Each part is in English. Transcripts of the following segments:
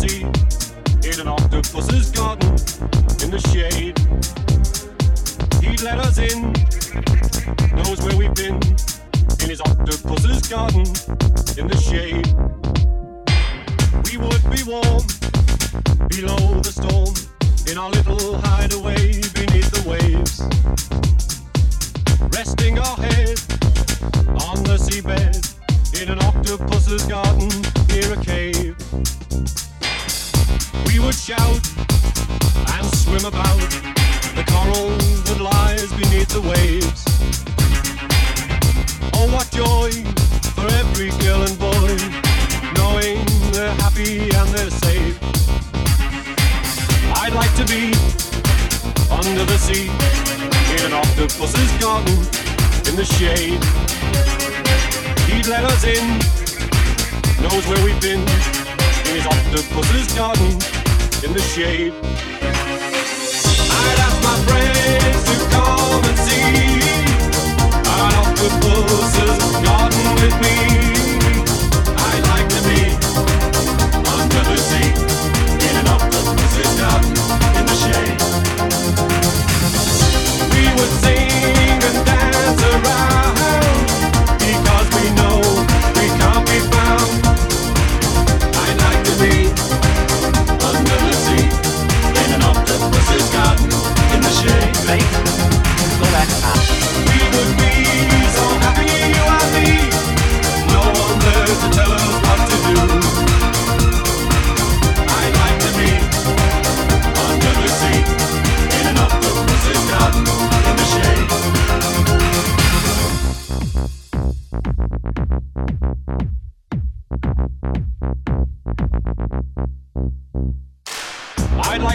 sea in an octopus's garden in the shade. he'd let us in, knows where we've been in his octopus's garden in the shade. We would be warm below the storm in our little hideaway beneath the waves, resting our head on the seabed in an octopus's garden near a cave. We would shout and swim about the coral that lies beneath the waves. Oh, what joy for every girl and boy, knowing they're happy and they're safe. I'd like to be under the sea in an octopus's garden in the shade. He'd let us in, knows where we've been in his octopus's garden in the shade.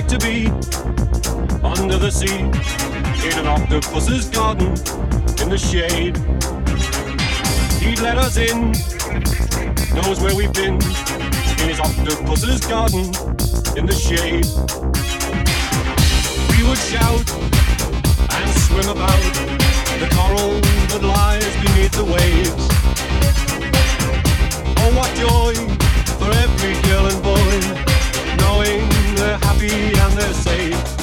Like to be under the sea in an octopus's garden in the shade. He'd let us in, knows where we've been in his octopus's garden in the shade. We would shout and swim about the coral that lies beneath the waves. Oh, what joy for every girl and boy, happy and they're safe.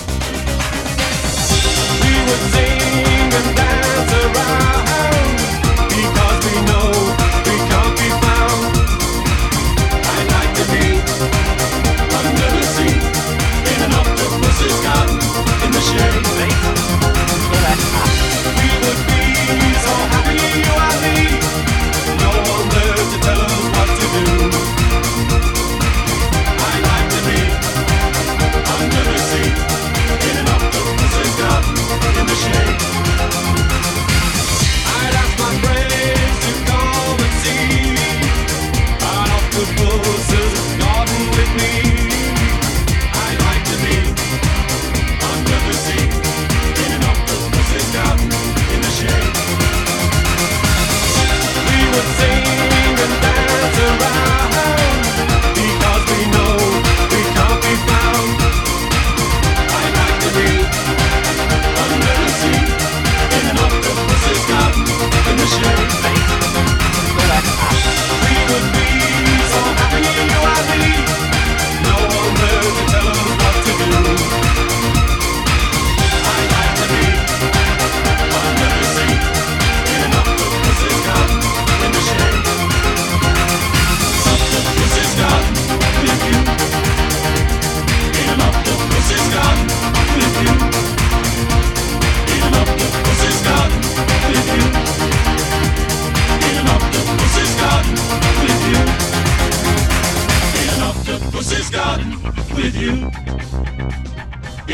With you.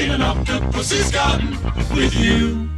In an octopus's garden with you.